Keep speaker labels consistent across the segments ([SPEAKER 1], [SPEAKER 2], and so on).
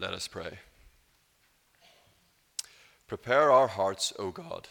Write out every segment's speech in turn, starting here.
[SPEAKER 1] Let us pray. Prepare our hearts, O God,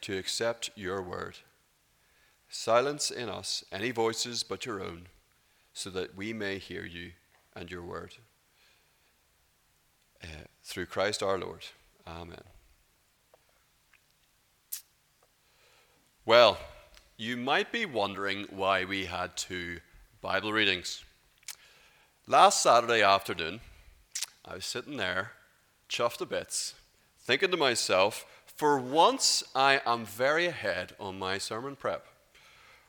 [SPEAKER 1] to accept your word. Silence in us any voices but your own, so that we may hear you and your word. Uh, through Christ our Lord. Amen. Well, you might be wondering why we had two Bible readings. Last Saturday afternoon, I was sitting there, chuffed to bits, thinking to myself, for once I am very ahead on my sermon prep.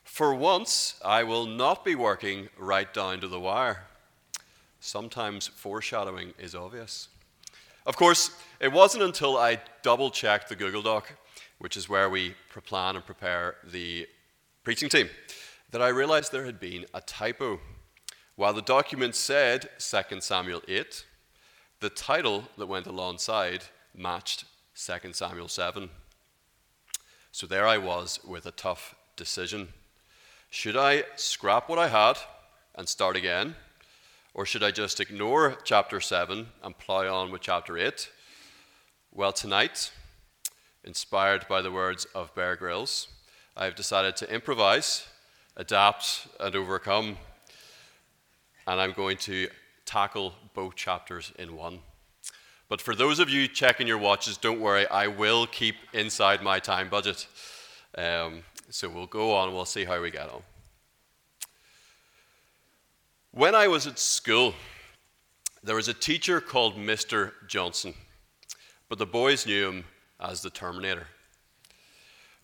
[SPEAKER 1] For once, I will not be working right down to the wire. Sometimes foreshadowing is obvious. Of course, it wasn't until I double checked the Google Doc, which is where we plan and prepare the preaching team, that I realized there had been a typo. While the document said 2 Samuel 8, the title that went alongside matched 2 Samuel 7. So there I was with a tough decision. Should I scrap what I had and start again? Or should I just ignore chapter 7 and plow on with chapter 8? Well, tonight, inspired by the words of Bear Grylls, I've decided to improvise, adapt, and overcome. And I'm going to tackle both chapters in one. But for those of you checking your watches, don't worry, I will keep inside my time budget. Um, so we'll go on, we'll see how we get on. When I was at school, there was a teacher called Mr. Johnson, but the boys knew him as the Terminator.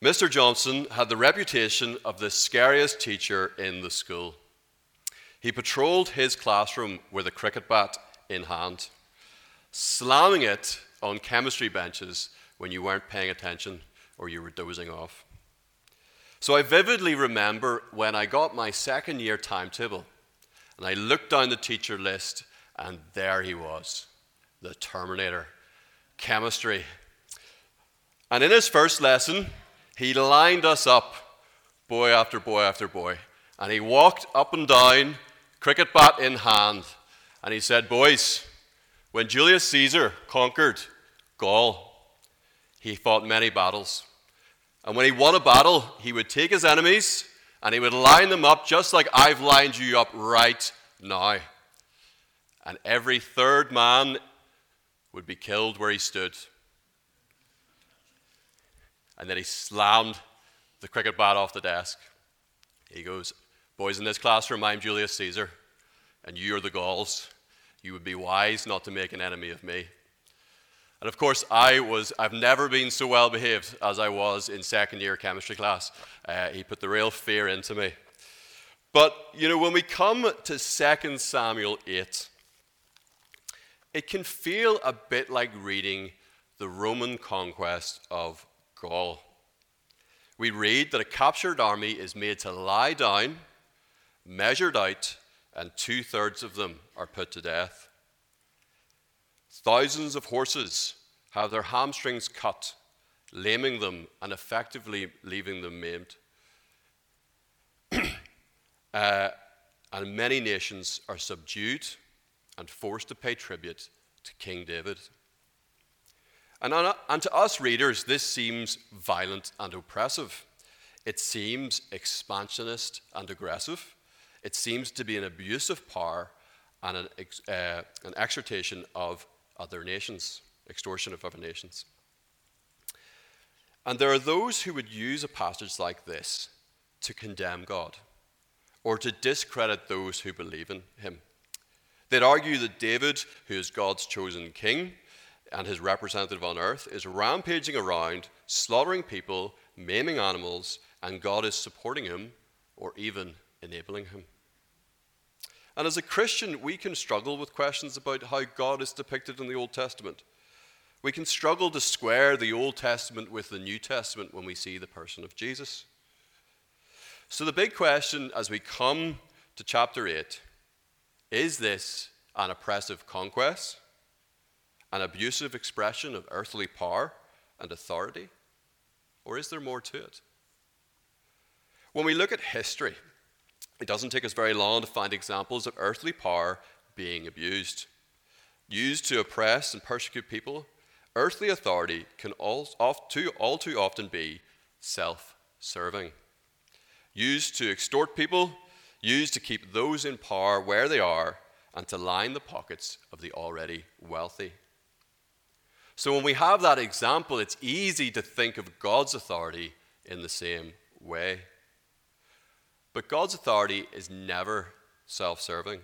[SPEAKER 1] Mr. Johnson had the reputation of the scariest teacher in the school. He patrolled his classroom with a cricket bat in hand, slamming it on chemistry benches when you weren't paying attention or you were dozing off. So I vividly remember when I got my second year timetable and I looked down the teacher list, and there he was, the Terminator, chemistry. And in his first lesson, he lined us up, boy after boy after boy. And he walked up and down, cricket bat in hand, and he said, Boys, when Julius Caesar conquered Gaul, he fought many battles. And when he won a battle, he would take his enemies and he would line them up just like I've lined you up right now. And every third man would be killed where he stood. And then he slammed the cricket bat off the desk. He goes, Boys in this classroom, I'm Julius Caesar, and you are the Gauls. You would be wise not to make an enemy of me. And of course, I was, I've never been so well behaved as I was in second year chemistry class. Uh, he put the real fear into me. But, you know, when we come to 2 Samuel 8, it can feel a bit like reading the Roman conquest of Gaul. We read that a captured army is made to lie down, measured out, and two thirds of them are put to death. Thousands of horses have their hamstrings cut, laming them and effectively leaving them maimed. uh, and many nations are subdued and forced to pay tribute to King David. And, on, and to us readers, this seems violent and oppressive. It seems expansionist and aggressive. It seems to be an abuse of power and an, uh, an exhortation of other nations, extortion of other nations. And there are those who would use a passage like this to condemn God or to discredit those who believe in him. They'd argue that David, who is God's chosen king and his representative on earth, is rampaging around, slaughtering people, maiming animals, and God is supporting him or even enabling him. And as a Christian, we can struggle with questions about how God is depicted in the Old Testament. We can struggle to square the Old Testament with the New Testament when we see the person of Jesus. So, the big question as we come to chapter 8 is this an oppressive conquest, an abusive expression of earthly power and authority, or is there more to it? When we look at history, it doesn't take us very long to find examples of earthly power being abused. used to oppress and persecute people, earthly authority can all, too, all too often be self serving. Used to extort people, used to keep those in power where they are, and to line the pockets of the already wealthy. So when we have that example, it's easy to think of God's authority in the same way. But God's authority is never self serving.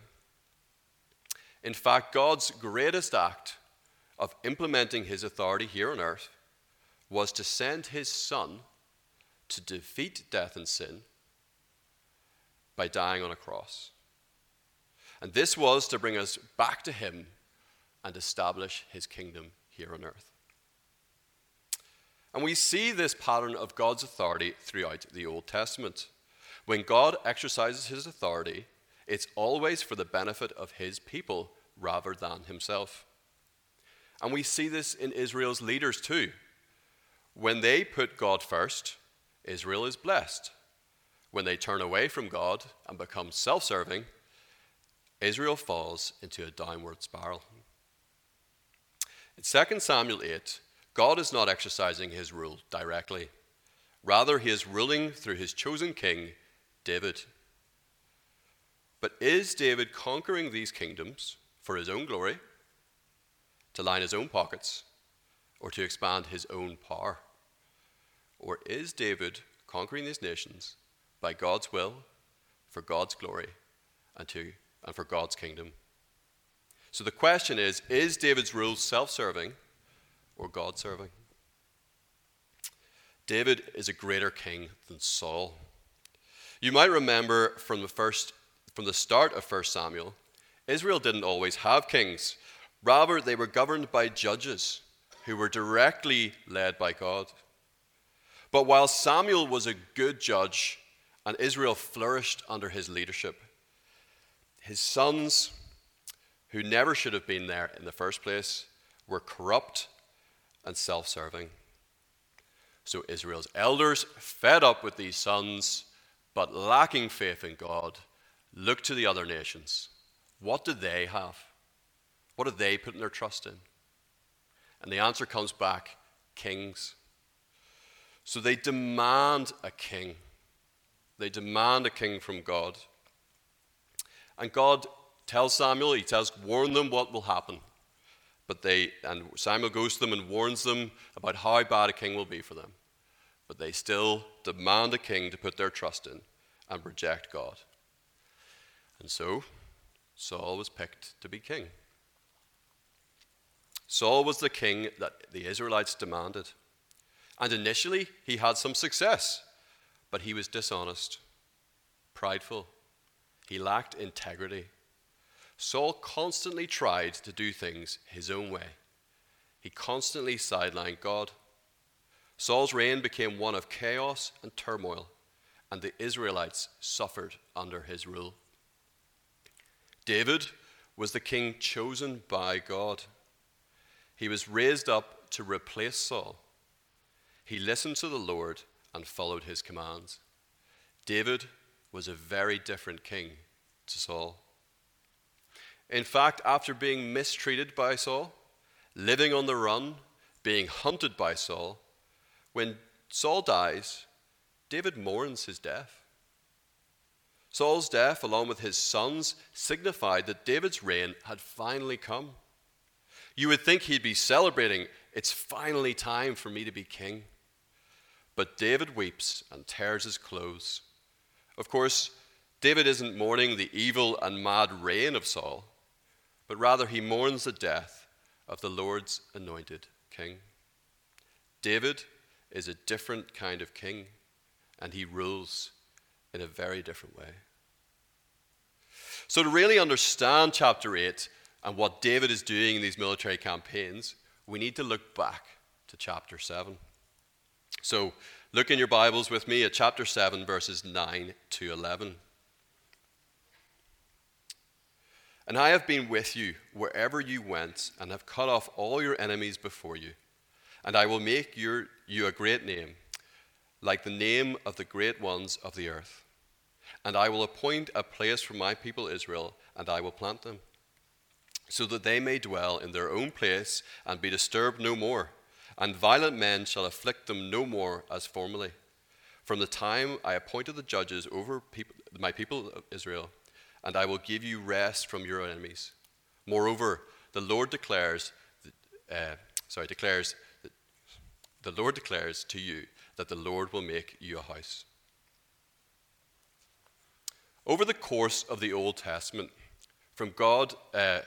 [SPEAKER 1] In fact, God's greatest act of implementing his authority here on earth was to send his son to defeat death and sin by dying on a cross. And this was to bring us back to him and establish his kingdom here on earth. And we see this pattern of God's authority throughout the Old Testament. When God exercises his authority, it's always for the benefit of his people rather than himself. And we see this in Israel's leaders too. When they put God first, Israel is blessed. When they turn away from God and become self serving, Israel falls into a downward spiral. In 2 Samuel 8, God is not exercising his rule directly. Rather, he is ruling through his chosen king, David. But is David conquering these kingdoms for his own glory, to line his own pockets, or to expand his own power? Or is David conquering these nations by God's will, for God's glory, and, to, and for God's kingdom? So the question is is David's rule self serving or God serving? David is a greater king than Saul. You might remember from the first from the start of 1 Samuel, Israel didn't always have kings. Rather, they were governed by judges who were directly led by God. But while Samuel was a good judge and Israel flourished under his leadership, his sons who never should have been there in the first place, were corrupt and self serving. So Israel's elders, fed up with these sons, but lacking faith in God, look to the other nations. What do they have? What are they putting their trust in? And the answer comes back kings. So they demand a king. They demand a king from God. And God tells Samuel, he tells, warn them what will happen. But they, and Samuel goes to them and warns them about how bad a king will be for them. But they still demand a king to put their trust in and reject God. And so, Saul was picked to be king. Saul was the king that the Israelites demanded. And initially, he had some success, but he was dishonest, prideful, he lacked integrity. Saul constantly tried to do things his own way. He constantly sidelined God. Saul's reign became one of chaos and turmoil, and the Israelites suffered under his rule. David was the king chosen by God. He was raised up to replace Saul. He listened to the Lord and followed his commands. David was a very different king to Saul. In fact, after being mistreated by Saul, living on the run, being hunted by Saul, when Saul dies, David mourns his death. Saul's death, along with his sons, signified that David's reign had finally come. You would think he'd be celebrating, it's finally time for me to be king. But David weeps and tears his clothes. Of course, David isn't mourning the evil and mad reign of Saul but rather he mourns the death of the Lord's anointed king. David is a different kind of king, and he rules in a very different way. So, to really understand chapter 8 and what David is doing in these military campaigns, we need to look back to chapter 7. So, look in your Bibles with me at chapter 7, verses 9 to 11. And I have been with you wherever you went, and have cut off all your enemies before you. And I will make your, you a great name, like the name of the great ones of the earth. And I will appoint a place for my people Israel, and I will plant them. so that they may dwell in their own place and be disturbed no more. And violent men shall afflict them no more as formerly. From the time I appointed the judges over people, my people Israel, and I will give you rest from your enemies. Moreover, the Lord declares, uh, sorry, declares, the Lord declares to you that the Lord will make you a house. Over the course of the Old Testament, from God, uh,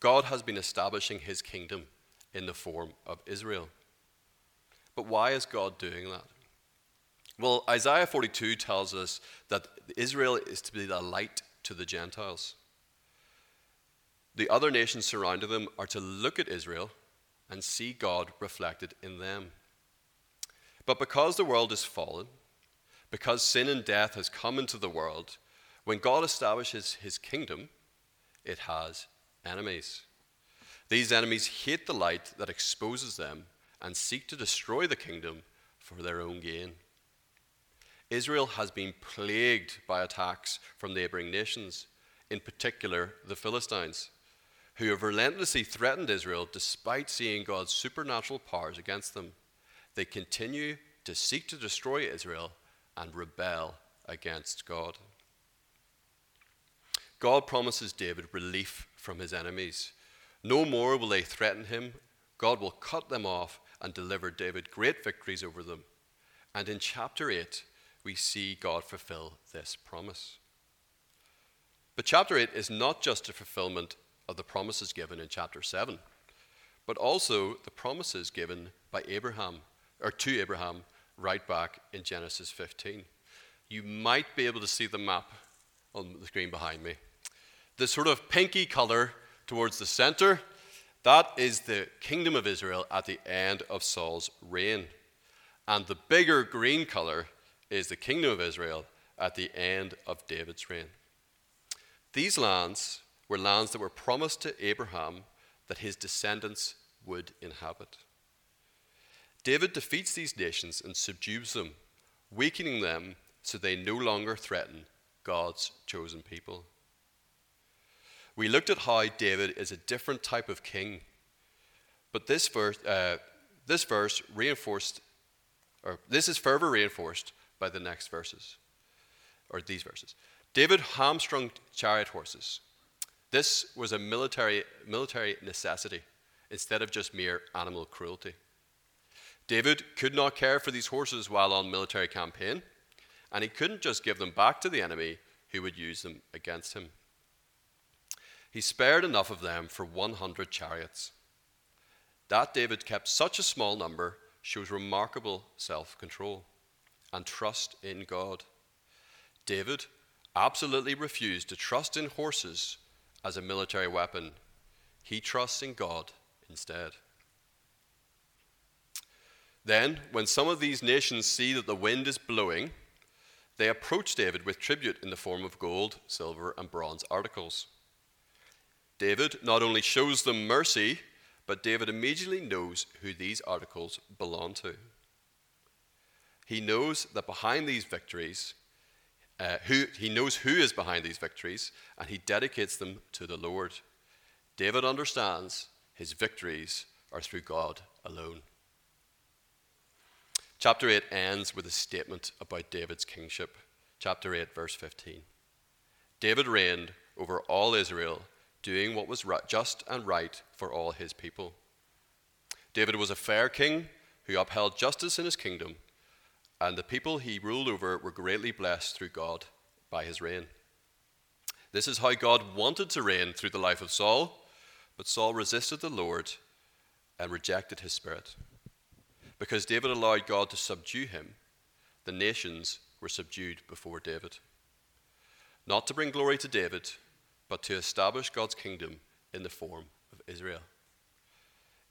[SPEAKER 1] God has been establishing his kingdom in the form of Israel. But why is God doing that? Well, Isaiah 42 tells us that Israel is to be the light to the Gentiles. The other nations surrounding them are to look at Israel and see God reflected in them. But because the world is fallen, because sin and death has come into the world, when God establishes his kingdom, it has enemies. These enemies hate the light that exposes them and seek to destroy the kingdom for their own gain. Israel has been plagued by attacks from neighboring nations, in particular the Philistines, who have relentlessly threatened Israel despite seeing God's supernatural powers against them. They continue to seek to destroy Israel and rebel against God. God promises David relief from his enemies. No more will they threaten him. God will cut them off and deliver David great victories over them. And in chapter 8, we see God fulfill this promise. But chapter 8 is not just a fulfillment of the promises given in chapter 7, but also the promises given by Abraham, or to Abraham, right back in Genesis 15. You might be able to see the map on the screen behind me. The sort of pinky color towards the center, that is the kingdom of Israel at the end of Saul's reign. And the bigger green color is the kingdom of Israel at the end of David's reign. These lands were lands that were promised to Abraham that his descendants would inhabit. David defeats these nations and subdues them, weakening them so they no longer threaten God's chosen people. We looked at how David is a different type of king, but this verse, uh, this verse reinforced, or this is further reinforced by the next verses, or these verses. David hamstrung chariot horses. This was a military, military necessity instead of just mere animal cruelty. David could not care for these horses while on military campaign, and he couldn't just give them back to the enemy who would use them against him. He spared enough of them for 100 chariots. That David kept such a small number shows remarkable self control and trust in God. David absolutely refused to trust in horses as a military weapon, he trusts in God instead. Then, when some of these nations see that the wind is blowing, they approach David with tribute in the form of gold, silver, and bronze articles. David not only shows them mercy, but David immediately knows who these articles belong to. He knows that behind these victories, uh, who, he knows who is behind these victories, and he dedicates them to the Lord. David understands his victories are through God alone. Chapter 8 ends with a statement about David's kingship. Chapter 8, verse 15. David reigned over all Israel, doing what was just and right for all his people. David was a fair king who upheld justice in his kingdom and the people he ruled over were greatly blessed through God by his reign. This is how God wanted to reign through the life of Saul, but Saul resisted the Lord and rejected his spirit. Because David allowed God to subdue him, the nations were subdued before David. Not to bring glory to David, but to establish God's kingdom in the form of Israel.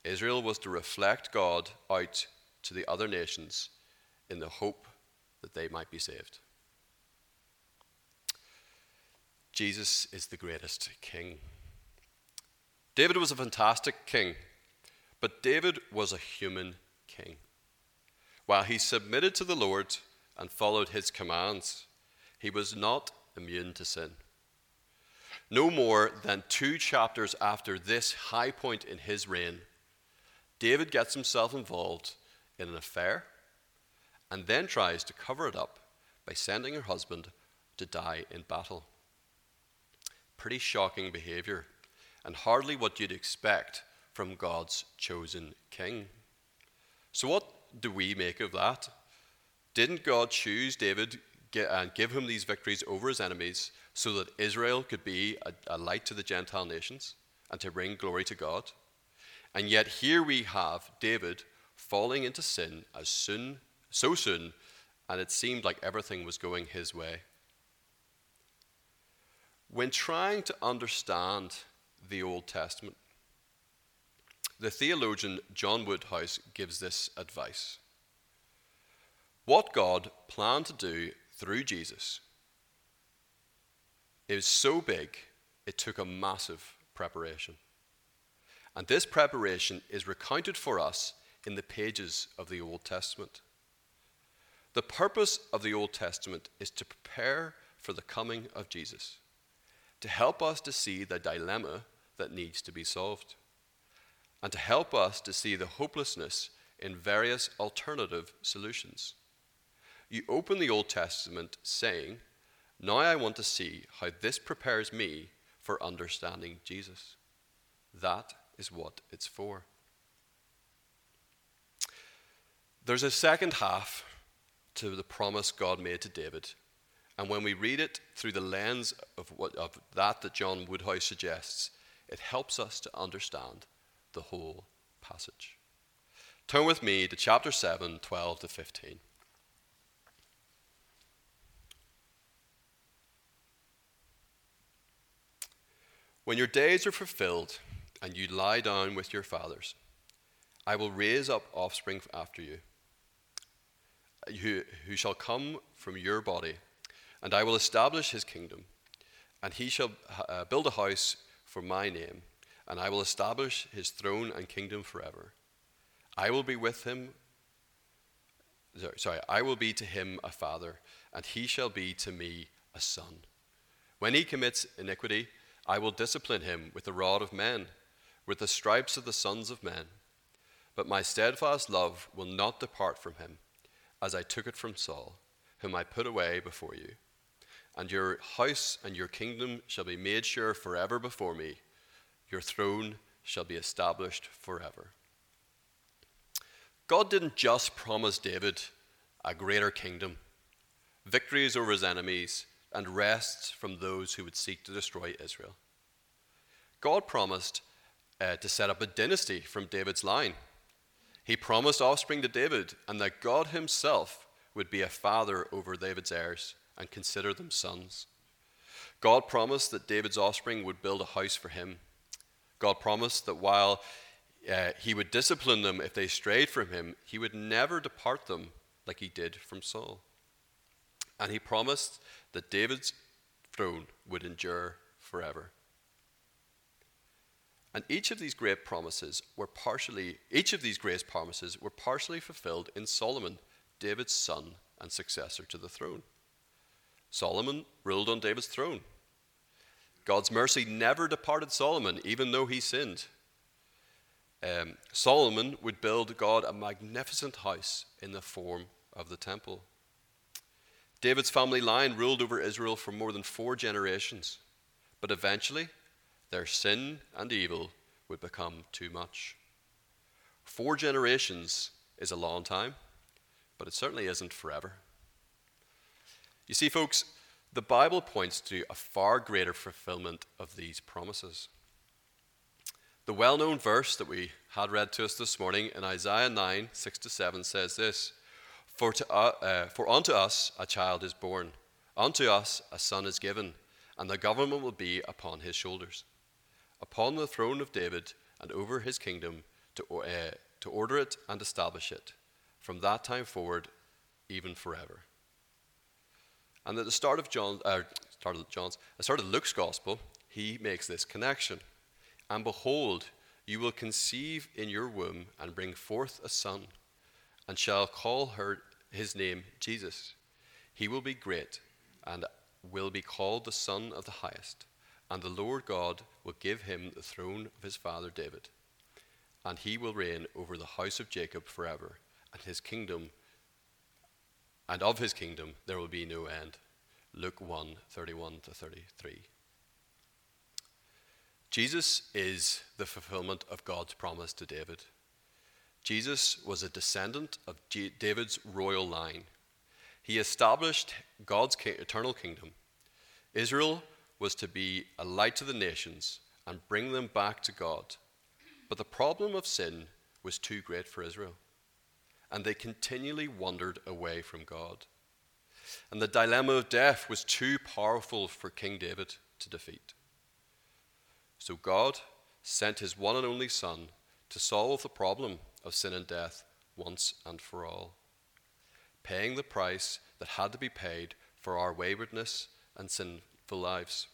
[SPEAKER 1] Israel was to reflect God out to the other nations in the hope that they might be saved. Jesus is the greatest king. David was a fantastic king, but David was a human king. While he submitted to the Lord and followed his commands, he was not immune to sin. no more than two chapters after this high point in his reign, David gets himself involved in an affair and then tries to cover it up by sending her husband to die in battle. Pretty shocking behavior, and hardly what you'd expect from God's chosen king. So, what do we make of that? Didn't God choose David and uh, give him these victories over his enemies so that Israel could be a, a light to the Gentile nations and to bring glory to God? And yet, here we have David falling into sin as soon, so soon, and it seemed like everything was going his way. When trying to understand the Old Testament, the theologian John Woodhouse gives this advice. What God planned to do through Jesus is so big, it took a massive preparation. And this preparation is recounted for us in the pages of the Old Testament. The purpose of the Old Testament is to prepare for the coming of Jesus, to help us to see the dilemma that needs to be solved, and to help us to see the hopelessness in various alternative solutions. You open the Old Testament saying, Now I want to see how this prepares me for understanding Jesus. That is what it's for. There's a second half to the promise God made to David. And when we read it through the lens of, what, of that that John Woodhouse suggests, it helps us to understand the whole passage. Turn with me to chapter 7, 12 to 15. When your days are fulfilled and you lie down with your fathers, I will raise up offspring after you, who, who shall come from your body, and I will establish his kingdom, and he shall uh, build a house for my name, and I will establish his throne and kingdom forever. I will be with him. Sorry, I will be to him a father, and he shall be to me a son. When he commits iniquity, I will discipline him with the rod of men, with the stripes of the sons of men. But my steadfast love will not depart from him, as I took it from Saul, whom I put away before you. And your house and your kingdom shall be made sure forever before me your throne shall be established forever. God didn't just promise David a greater kingdom, victories over his enemies, and rest from those who would seek to destroy Israel. God promised uh, to set up a dynasty from David's line. He promised offspring to David, and that God himself would be a father over David's heirs and consider them sons. God promised that David's offspring would build a house for him God promised that while uh, he would discipline them if they strayed from him, he would never depart them like he did from Saul. And he promised that David's throne would endure forever. And each of these great promises were partially, each of these great promises were partially fulfilled in Solomon, David's son and successor to the throne. Solomon ruled on David's throne. God's mercy never departed Solomon, even though he sinned. Um, Solomon would build God a magnificent house in the form of the temple. David's family line ruled over Israel for more than four generations, but eventually their sin and evil would become too much. Four generations is a long time, but it certainly isn't forever. You see, folks, the Bible points to a far greater fulfillment of these promises. The well known verse that we had read to us this morning in Isaiah 9 6 to 7 says this For, to, uh, uh, for unto us a child is born, unto us a son is given, and the government will be upon his shoulders. Upon the throne of David and over his kingdom to, uh, to order it and establish it, from that time forward, even forever. And at the start of uh, start of John's, the start of Luke's gospel, he makes this connection. And behold, you will conceive in your womb and bring forth a son, and shall call her his name Jesus. He will be great and will be called the Son of the Highest. And the Lord God will give him the throne of his father David, and he will reign over the house of Jacob forever, and his kingdom and of his kingdom there will be no end. Luke 1 31 to 33. Jesus is the fulfillment of God's promise to David. Jesus was a descendant of David's royal line. He established God's eternal kingdom. Israel was to be a light to the nations and bring them back to God. But the problem of sin was too great for Israel, and they continually wandered away from God. And the dilemma of death was too powerful for King David to defeat. So God sent his one and only Son to solve the problem of sin and death once and for all, paying the price that had to be paid for our waywardness and sinful lives,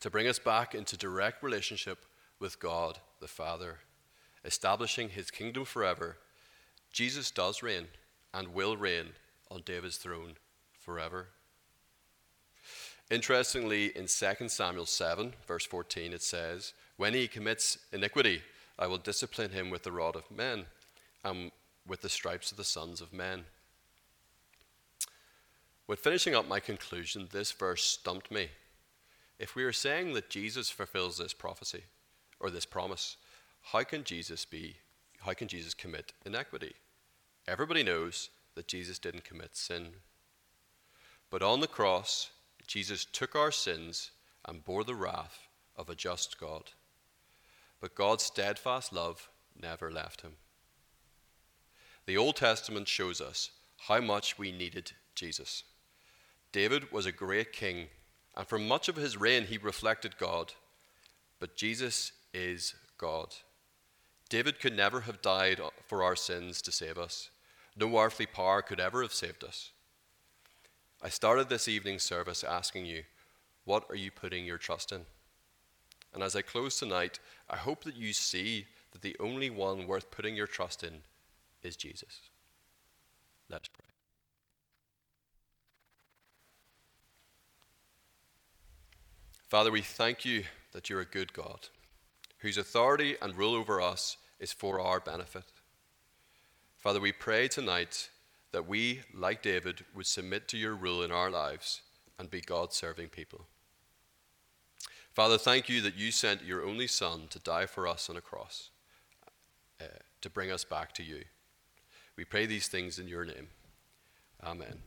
[SPEAKER 1] to bring us back into direct relationship with God the Father, establishing his kingdom forever. Jesus does reign and will reign on David's throne forever. Interestingly, in 2 Samuel 7, verse 14, it says, When he commits iniquity, I will discipline him with the rod of men and with the stripes of the sons of men. When finishing up my conclusion, this verse stumped me. If we are saying that Jesus fulfills this prophecy or this promise, how can Jesus be how can Jesus commit inequity? Everybody knows that Jesus didn't commit sin. But on the cross, Jesus took our sins and bore the wrath of a just God. But God's steadfast love never left him. The Old Testament shows us how much we needed Jesus. David was a great king, and for much of his reign he reflected God. But Jesus is God. David could never have died for our sins to save us. No earthly power could ever have saved us. I started this evening's service asking you, what are you putting your trust in? And as I close tonight, I hope that you see that the only one worth putting your trust in is Jesus. Let's pray. Father, we thank you that you're a good God, whose authority and rule over us is for our benefit. Father, we pray tonight that we, like David, would submit to your rule in our lives and be God serving people. Father, thank you that you sent your only Son to die for us on a cross, uh, to bring us back to you. We pray these things in your name. Amen.